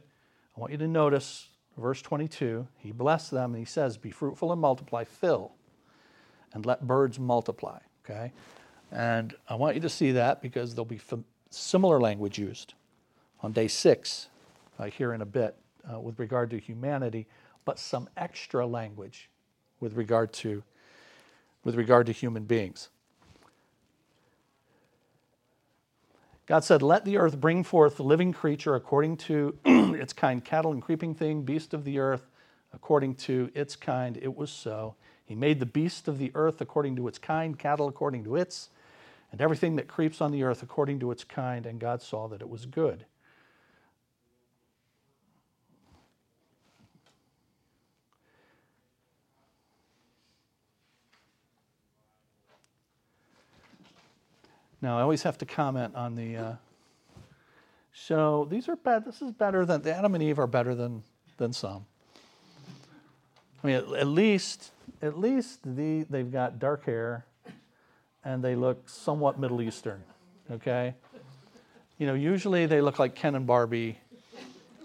I want you to notice verse 22. He blessed them, and he says, Be fruitful and multiply, fill, and let birds multiply. Okay? And I want you to see that because there'll be similar language used on day six, uh, here in a bit, uh, with regard to humanity, but some extra language with regard to, with regard to human beings. God said, Let the earth bring forth the living creature according to its kind, cattle and creeping thing, beast of the earth, according to its kind. It was so. He made the beast of the earth according to its kind, cattle according to its, and everything that creeps on the earth according to its kind, and God saw that it was good. Now, I always have to comment on the. Uh, so these are bad. This is better than the Adam and Eve are better than than some. I mean, at, at least at least the they've got dark hair and they look somewhat Middle Eastern, okay? You know, usually they look like Ken and Barbie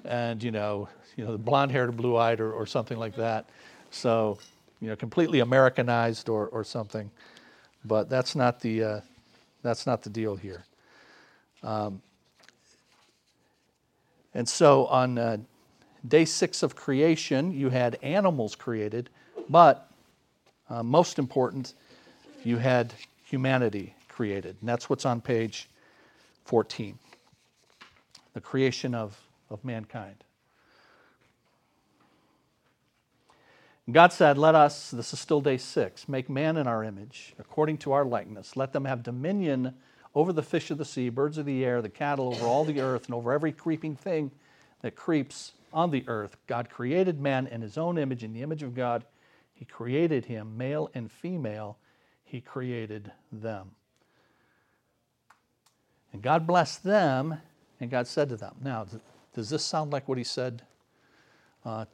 and, you know, you know, the blonde haired, blue eyed, or, or something like that. So, you know, completely Americanized or, or something. But that's not the, uh, that's not the deal here. Um, and so on uh, day six of creation, you had animals created, but uh, most important, you had humanity created. And that's what's on page 14 the creation of, of mankind. God said, Let us, this is still day six, make man in our image, according to our likeness. Let them have dominion over the fish of the sea, birds of the air, the cattle, over all the earth, and over every creeping thing that creeps on the earth. God created man in his own image, in the image of God. He created him, male and female he created them. And God blessed them, and God said to them. Now, does this sound like what he said uh,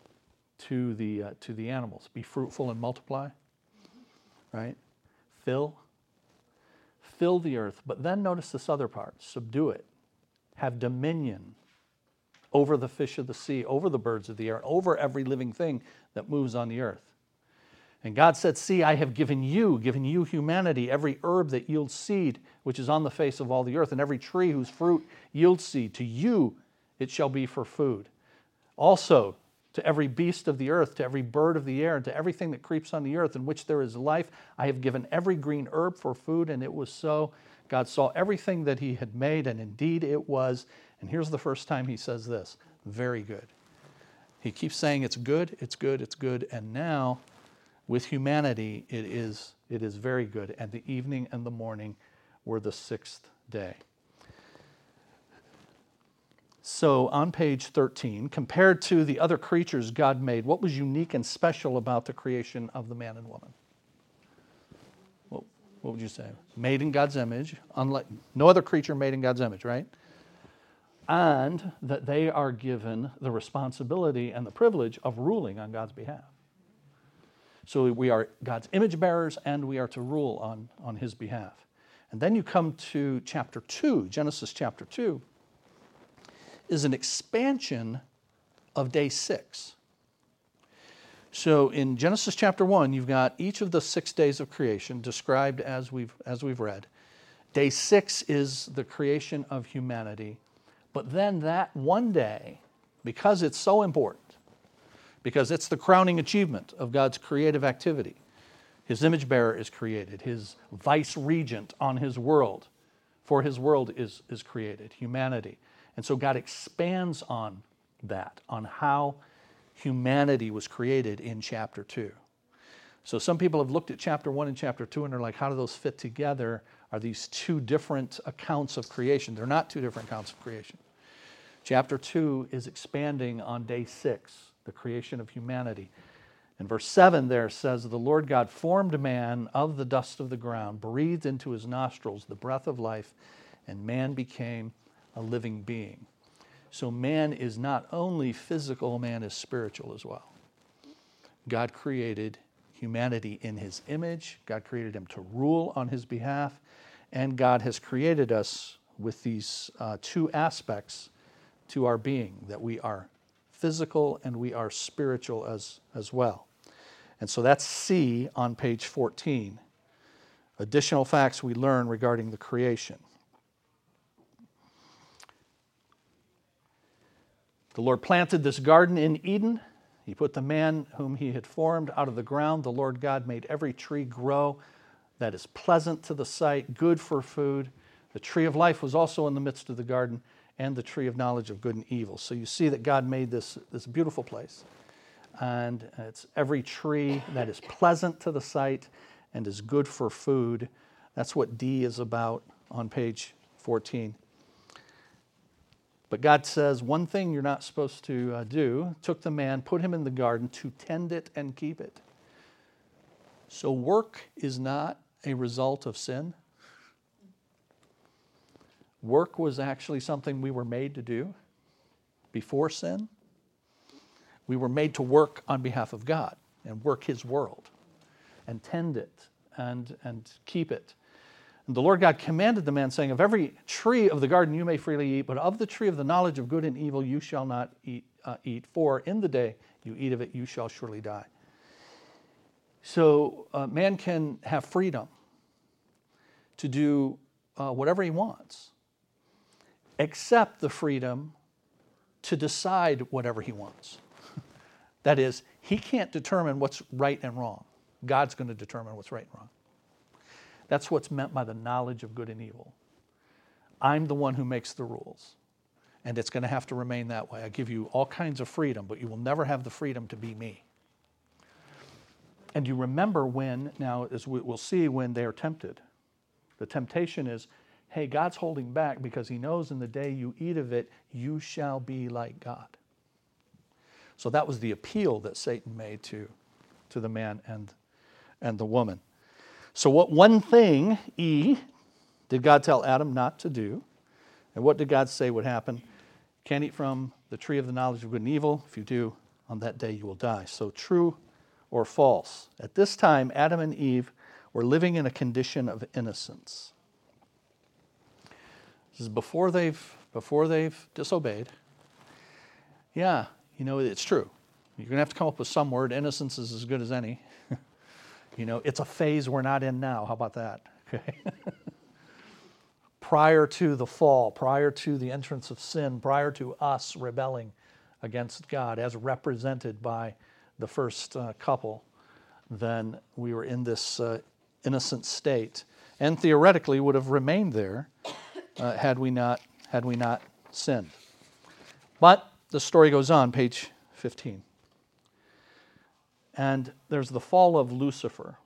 to, the, uh, to the animals? Be fruitful and multiply, right? Fill. Fill the earth. But then notice this other part subdue it, have dominion over the fish of the sea, over the birds of the air, over every living thing that moves on the earth. And God said, See, I have given you, given you humanity, every herb that yields seed, which is on the face of all the earth, and every tree whose fruit yields seed. To you it shall be for food. Also, to every beast of the earth, to every bird of the air, and to everything that creeps on the earth, in which there is life, I have given every green herb for food, and it was so. God saw everything that He had made, and indeed it was. And here's the first time He says this very good. He keeps saying it's good, it's good, it's good, and now with humanity, it is, it is very good. And the evening and the morning were the sixth day. So on page 13, compared to the other creatures God made, what was unique and special about the creation of the man and woman? What, what would you say? Made in God's image, unlike no other creature made in God's image, right? And that they are given the responsibility and the privilege of ruling on God's behalf. So we are God's image bearers and we are to rule on, on his behalf. And then you come to chapter 2, Genesis chapter 2, is an expansion of day 6. So in Genesis chapter 1, you've got each of the six days of creation described as we've, as we've read. Day 6 is the creation of humanity. But then that one day, because it's so important, because it's the crowning achievement of God's creative activity. His image bearer is created, his vice regent on his world, for his world is, is created, humanity. And so God expands on that, on how humanity was created in chapter 2. So some people have looked at chapter 1 and chapter 2 and they're like, how do those fit together? Are these two different accounts of creation? They're not two different accounts of creation. Chapter 2 is expanding on day 6, the creation of humanity. And verse 7 there says, The Lord God formed man of the dust of the ground, breathed into his nostrils the breath of life, and man became a living being. So man is not only physical, man is spiritual as well. God created humanity in his image, God created him to rule on his behalf, and God has created us with these uh, two aspects to our being that we are physical and we are spiritual as, as well. And so that's C on page 14. Additional facts we learn regarding the creation. The Lord planted this garden in Eden. He put the man whom he had formed out of the ground. The Lord God made every tree grow that is pleasant to the sight, good for food. The tree of life was also in the midst of the garden, and the tree of knowledge of good and evil. So you see that God made this, this beautiful place. And it's every tree that is pleasant to the sight and is good for food. That's what D is about on page 14. But God says one thing you're not supposed to uh, do took the man, put him in the garden to tend it and keep it. So work is not a result of sin. Work was actually something we were made to do before sin. We were made to work on behalf of God and work His world and tend it and, and keep it. And the Lord God commanded the man, saying, Of every tree of the garden you may freely eat, but of the tree of the knowledge of good and evil you shall not eat, uh, eat for in the day you eat of it, you shall surely die. So, uh, man can have freedom to do uh, whatever he wants, except the freedom to decide whatever he wants. that is, he can't determine what's right and wrong. God's going to determine what's right and wrong. That's what's meant by the knowledge of good and evil. I'm the one who makes the rules, and it's going to have to remain that way. I give you all kinds of freedom, but you will never have the freedom to be me. And you remember when, now, as we'll see, when they are tempted. The temptation is, hey, God's holding back because he knows in the day you eat of it, you shall be like God. So that was the appeal that Satan made to, to the man and, and the woman. So, what one thing, E, did God tell Adam not to do? And what did God say would happen? Can't eat from the tree of the knowledge of good and evil. If you do, on that day you will die. So, true or false? At this time, Adam and Eve were living in a condition of innocence. This is before they've, before they've disobeyed. Yeah, you know, it's true. You're going to have to come up with some word. Innocence is as good as any. You know, it's a phase we're not in now. How about that? Okay. prior to the fall, prior to the entrance of sin, prior to us rebelling against God, as represented by the first uh, couple, then we were in this uh, innocent state, and theoretically would have remained there uh, had we not had we not sinned. But the story goes on, page 15. And there's the fall of Lucifer.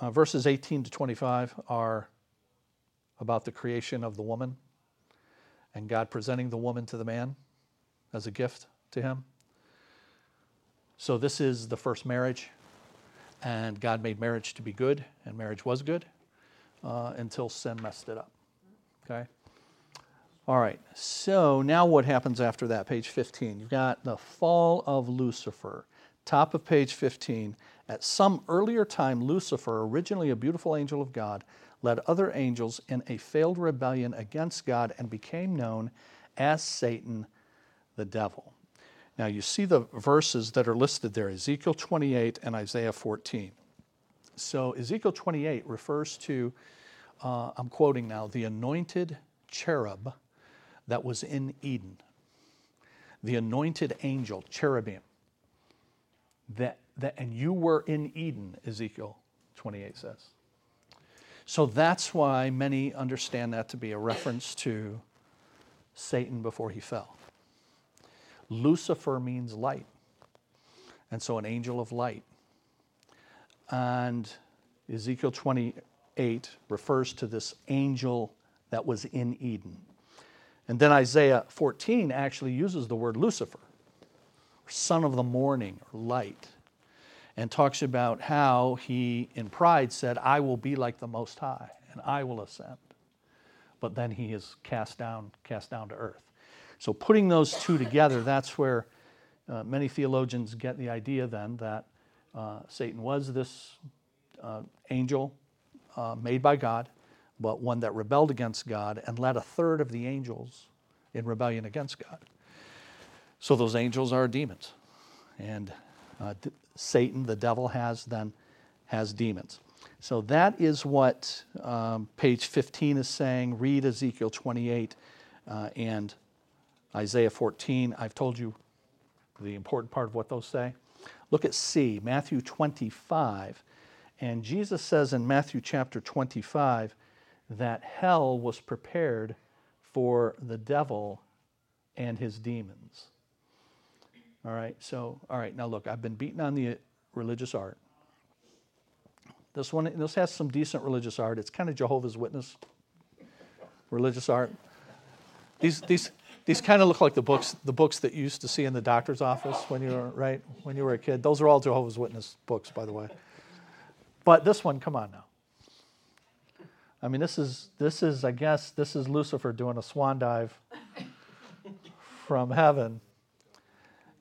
Uh, verses 18 to 25 are about the creation of the woman and God presenting the woman to the man as a gift to him. So, this is the first marriage, and God made marriage to be good, and marriage was good uh, until sin messed it up. Okay? All right, so now what happens after that? Page 15. You've got the fall of Lucifer. Top of page 15. At some earlier time, Lucifer, originally a beautiful angel of God, led other angels in a failed rebellion against God and became known as Satan the devil. Now you see the verses that are listed there Ezekiel 28 and Isaiah 14. So Ezekiel 28 refers to, uh, I'm quoting now, the anointed cherub that was in Eden, the anointed angel, cherubim. That, that, and you were in Eden, Ezekiel 28 says. So that's why many understand that to be a reference to Satan before he fell. Lucifer means light, and so an angel of light. And Ezekiel 28 refers to this angel that was in Eden. And then Isaiah 14 actually uses the word Lucifer, son of the morning, or light, and talks about how he, in pride, said, I will be like the Most High, and I will ascend. But then he is cast down, cast down to earth. So putting those two together, that's where uh, many theologians get the idea then that uh, Satan was this uh, angel uh, made by God, but one that rebelled against God and led a third of the angels in rebellion against God. So those angels are demons. And uh, d- Satan, the devil, has then has demons. So that is what um, page 15 is saying. Read Ezekiel 28 uh, and Isaiah 14. I've told you the important part of what those say. Look at C, Matthew 25. And Jesus says in Matthew chapter 25 that hell was prepared for the devil and his demons. All right, so, all right, now look, I've been beaten on the religious art. This one, this has some decent religious art. It's kind of Jehovah's Witness religious art. These, these, these kind of look like the books, the books that you used to see in the doctor's office when you were, right, when you were a kid. Those are all Jehovah's Witness books, by the way. But this one, come on now. I mean, this is, this is, I guess, this is Lucifer doing a swan dive from heaven.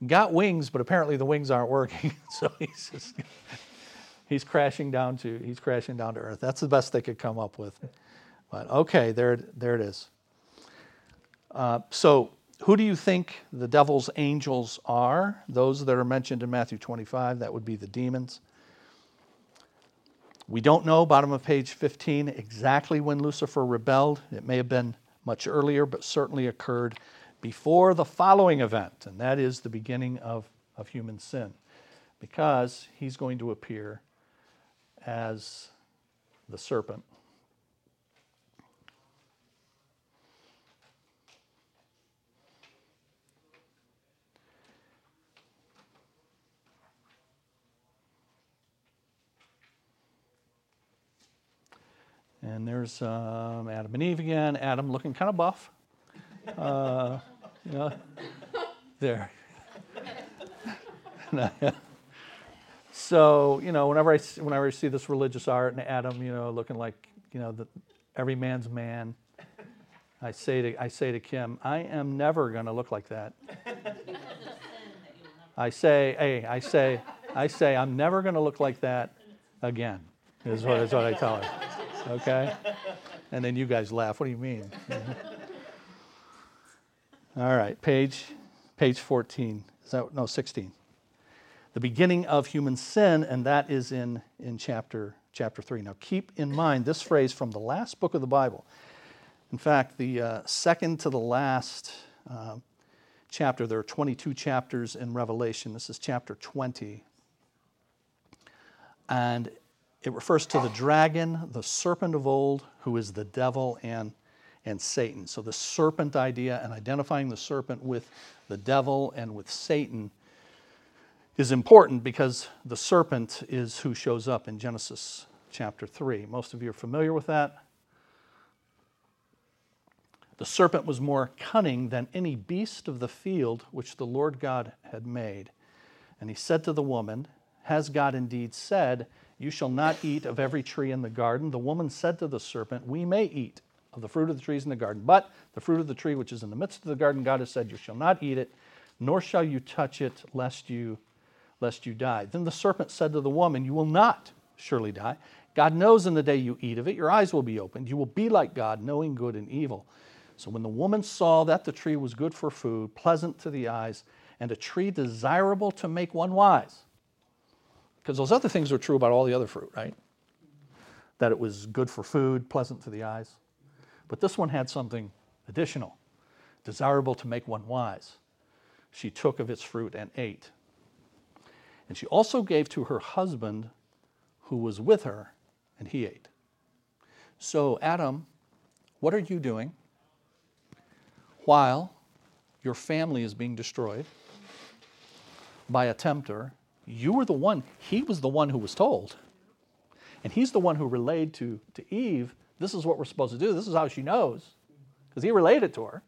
Got wings, but apparently the wings aren't working. so he's just, he's crashing down to, he's crashing down to earth. That's the best they could come up with. But okay, there, there it is. Uh, so, who do you think the devil's angels are? Those that are mentioned in Matthew 25, that would be the demons. We don't know, bottom of page 15, exactly when Lucifer rebelled. It may have been much earlier, but certainly occurred before the following event, and that is the beginning of, of human sin, because he's going to appear as the serpent. And there's um, Adam and Eve again. Adam looking kind of buff. Uh, you know, there. so you know, whenever I whenever I see this religious art and Adam, you know, looking like you know the, every man's man, I say to I say to Kim, I am never going to look like that. I say, hey, I say, I say, I'm never going to look like that again. Is what is what I tell her okay? And then you guys laugh. What do you mean? All right, page page 14. Is that no 16? The beginning of human sin, and that is in, in chapter chapter 3. Now keep in mind this phrase from the last book of the Bible. In fact, the uh, second to the last uh, chapter, there are 22 chapters in Revelation. This is chapter 20. And it refers to the dragon, the serpent of old, who is the devil and, and Satan. So the serpent idea and identifying the serpent with the devil and with Satan is important because the serpent is who shows up in Genesis chapter 3. Most of you are familiar with that. The serpent was more cunning than any beast of the field which the Lord God had made. And he said to the woman, Has God indeed said, you shall not eat of every tree in the garden. The woman said to the serpent, We may eat of the fruit of the trees in the garden, but the fruit of the tree which is in the midst of the garden, God has said, You shall not eat it, nor shall you touch it, lest you, lest you die. Then the serpent said to the woman, You will not surely die. God knows in the day you eat of it, your eyes will be opened. You will be like God, knowing good and evil. So when the woman saw that the tree was good for food, pleasant to the eyes, and a tree desirable to make one wise, because those other things were true about all the other fruit, right? That it was good for food, pleasant to the eyes. But this one had something additional, desirable to make one wise. She took of its fruit and ate. And she also gave to her husband who was with her, and he ate. So, Adam, what are you doing while your family is being destroyed by a tempter you were the one, he was the one who was told. And he's the one who relayed to, to Eve, this is what we're supposed to do. This is how she knows, because he relayed it to her.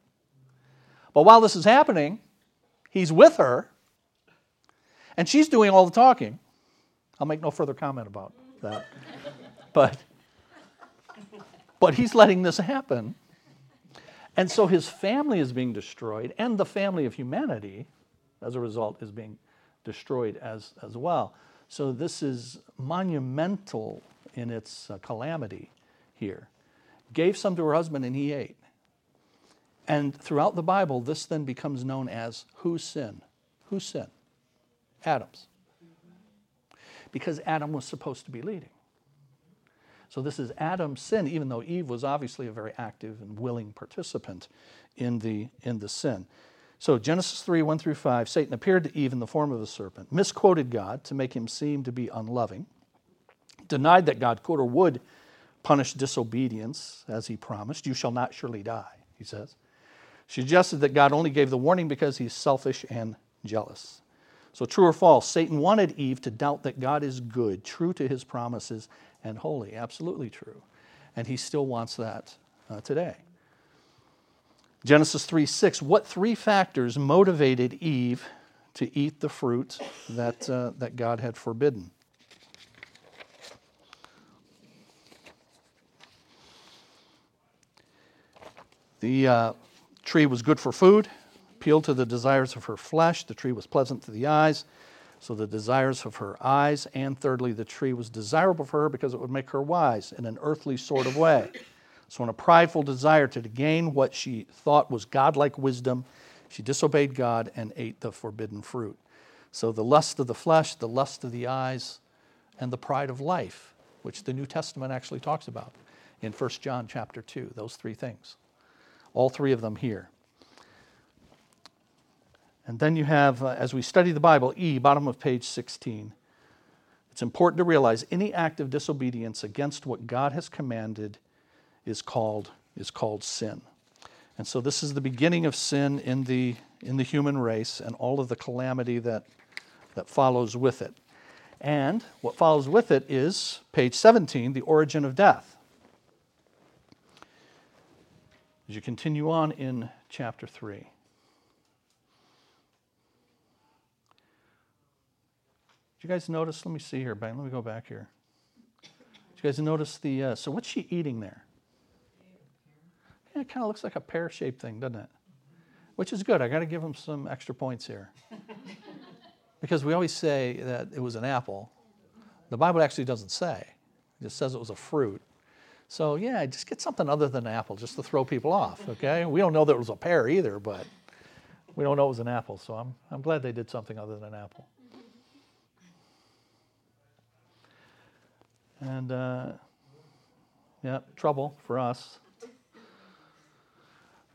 But while this is happening, he's with her, and she's doing all the talking. I'll make no further comment about that. but, but he's letting this happen. And so his family is being destroyed, and the family of humanity, as a result, is being destroyed as, as well. So this is monumental in its uh, calamity here. Gave some to her husband, and he ate. And throughout the Bible, this then becomes known as whose sin? Whose sin? Adam's. Because Adam was supposed to be leading. So this is Adam's sin, even though Eve was obviously a very active and willing participant in the, in the sin. So Genesis 3, 1 through 5, Satan appeared to Eve in the form of a serpent, misquoted God to make him seem to be unloving, denied that God could or would punish disobedience as he promised. You shall not surely die, he says. Suggested that God only gave the warning because he's selfish and jealous. So, true or false, Satan wanted Eve to doubt that God is good, true to his promises, and holy. Absolutely true. And he still wants that uh, today. Genesis 3 6. What three factors motivated Eve to eat the fruit that, uh, that God had forbidden? The uh, tree was good for food, appealed to the desires of her flesh. The tree was pleasant to the eyes so the desires of her eyes, and thirdly, the tree was desirable for her because it would make her wise in an earthly sort of way. So, in a prideful desire to gain what she thought was godlike wisdom, she disobeyed God and ate the forbidden fruit. So, the lust of the flesh, the lust of the eyes, and the pride of life, which the New Testament actually talks about in 1 John chapter 2, those three things. All three of them here. And then you have, uh, as we study the Bible, E, bottom of page 16. It's important to realize any act of disobedience against what God has commanded is called, is called sin. And so this is the beginning of sin in the, in the human race and all of the calamity that, that follows with it. And what follows with it is page 17, the origin of death. As you continue on in chapter 3. Did you guys notice? Let me see here, Ben. Let me go back here. Did you guys notice the? Uh, so what's she eating there? Yeah, it kind of looks like a pear-shaped thing, doesn't it? Which is good. I got to give him some extra points here, because we always say that it was an apple. The Bible actually doesn't say; it just says it was a fruit. So yeah, just get something other than an apple, just to throw people off. Okay? We don't know that it was a pear either, but we don't know it was an apple. So I'm I'm glad they did something other than an apple. And uh, yeah, trouble for us.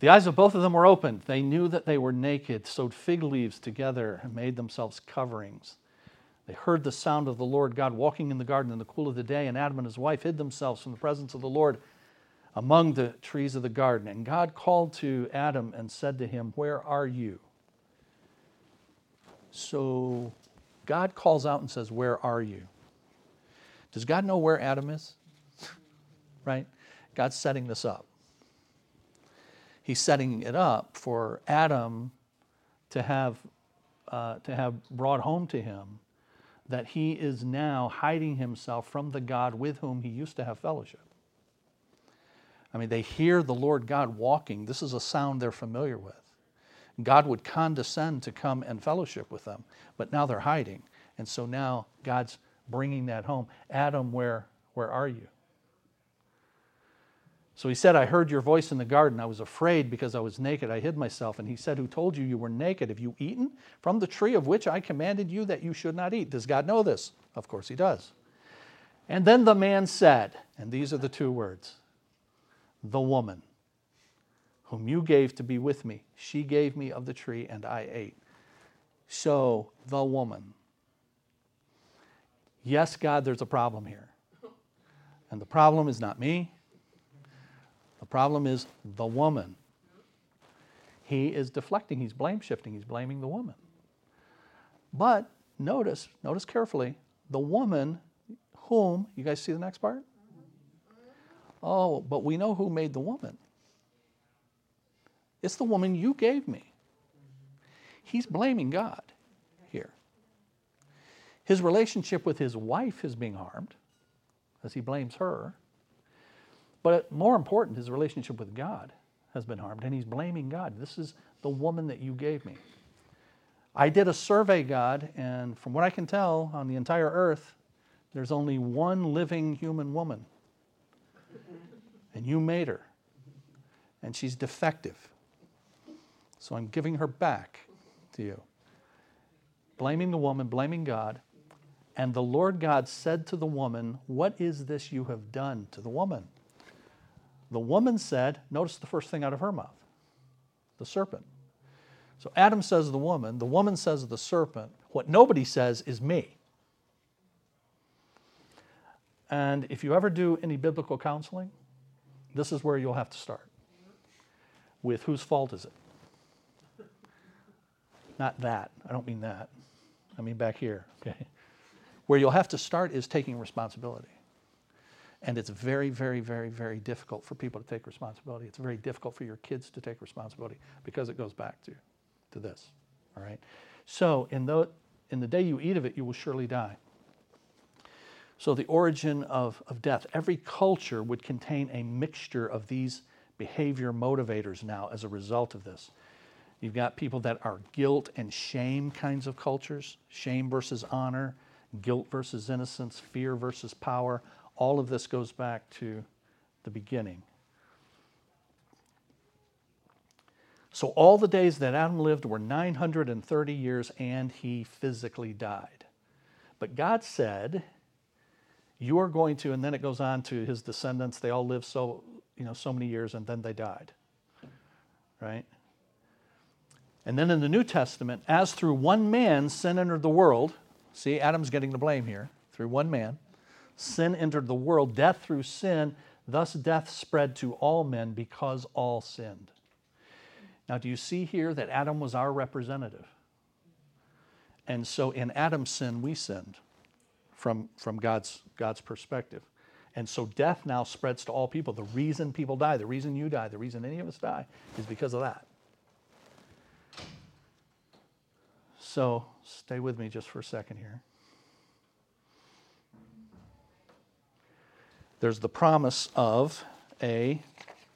The eyes of both of them were opened. They knew that they were naked, sewed fig leaves together, and made themselves coverings. They heard the sound of the Lord God walking in the garden in the cool of the day, and Adam and his wife hid themselves from the presence of the Lord among the trees of the garden. And God called to Adam and said to him, Where are you? So God calls out and says, Where are you? Does God know where Adam is? right? God's setting this up. He's setting it up for Adam to have, uh, to have brought home to him that he is now hiding himself from the God with whom he used to have fellowship. I mean, they hear the Lord God walking. This is a sound they're familiar with. God would condescend to come and fellowship with them, but now they're hiding. And so now God's bringing that home. Adam, where, where are you? So he said, I heard your voice in the garden. I was afraid because I was naked. I hid myself. And he said, Who told you you were naked? Have you eaten from the tree of which I commanded you that you should not eat? Does God know this? Of course he does. And then the man said, and these are the two words the woman whom you gave to be with me, she gave me of the tree and I ate. So the woman yes, God, there's a problem here. And the problem is not me, the problem is the woman. He is deflecting, he's blame shifting, he's blaming the woman. But notice, notice carefully, the woman whom, you guys see the next part? Oh, but we know who made the woman. It's the woman you gave me. He's blaming God here. His relationship with his wife is being harmed as he blames her. But more important, his relationship with God has been harmed, and he's blaming God. This is the woman that you gave me. I did a survey, God, and from what I can tell, on the entire earth, there's only one living human woman. And you made her. And she's defective. So I'm giving her back to you. Blaming the woman, blaming God. And the Lord God said to the woman, What is this you have done to the woman? The woman said, Notice the first thing out of her mouth the serpent. So Adam says the woman, the woman says the serpent, what nobody says is me. And if you ever do any biblical counseling, this is where you'll have to start. With whose fault is it? Not that. I don't mean that. I mean back here, okay? Where you'll have to start is taking responsibility. And it's very, very, very, very difficult for people to take responsibility. It's very difficult for your kids to take responsibility because it goes back to, to this. All right? So, in the, in the day you eat of it, you will surely die. So, the origin of, of death, every culture would contain a mixture of these behavior motivators now as a result of this. You've got people that are guilt and shame kinds of cultures shame versus honor, guilt versus innocence, fear versus power. All of this goes back to the beginning. So, all the days that Adam lived were 930 years and he physically died. But God said, You are going to, and then it goes on to his descendants, they all lived so, you know, so many years and then they died. Right? And then in the New Testament, as through one man sin entered the world, see, Adam's getting the blame here, through one man sin entered the world, death through sin, thus death spread to all men because all sinned. Now, do you see here that Adam was our representative? And so in Adam's sin, we sinned from, from God's, God's perspective. And so death now spreads to all people. The reason people die, the reason you die, the reason any of us die is because of that. So stay with me just for a second here. There's the promise of a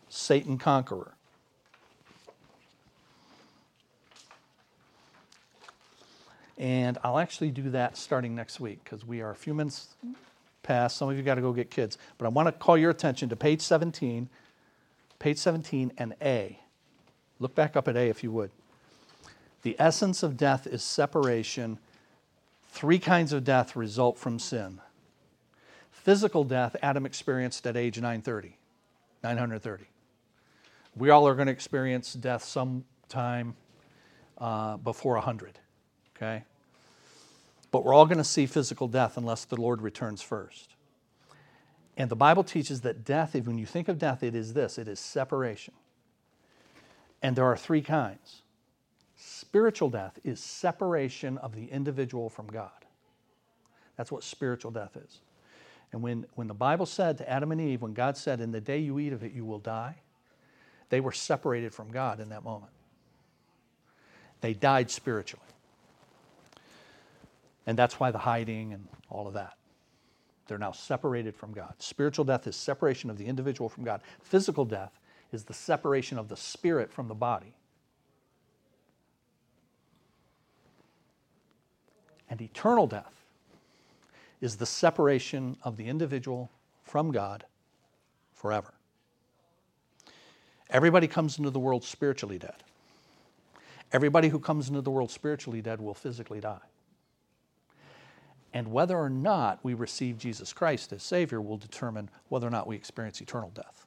Satan conqueror. And I'll actually do that starting next week because we are a few minutes past. Some of you got to go get kids. But I want to call your attention to page 17, page 17 and A. Look back up at A if you would. The essence of death is separation. Three kinds of death result from sin Physical death, Adam experienced at age 930, 930. We all are going to experience death sometime uh, before 100, okay? But we're all going to see physical death unless the Lord returns first. And the Bible teaches that death, when you think of death, it is this it is separation. And there are three kinds. Spiritual death is separation of the individual from God. That's what spiritual death is. And when, when the Bible said to Adam and Eve, when God said, In the day you eat of it, you will die, they were separated from God in that moment. They died spiritually. And that's why the hiding and all of that. They're now separated from God. Spiritual death is separation of the individual from God. Physical death is the separation of the spirit from the body. And eternal death is the separation of the individual from God forever. Everybody comes into the world spiritually dead. Everybody who comes into the world spiritually dead will physically die. And whether or not we receive Jesus Christ as Savior will determine whether or not we experience eternal death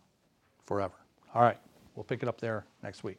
forever. All right, we'll pick it up there next week.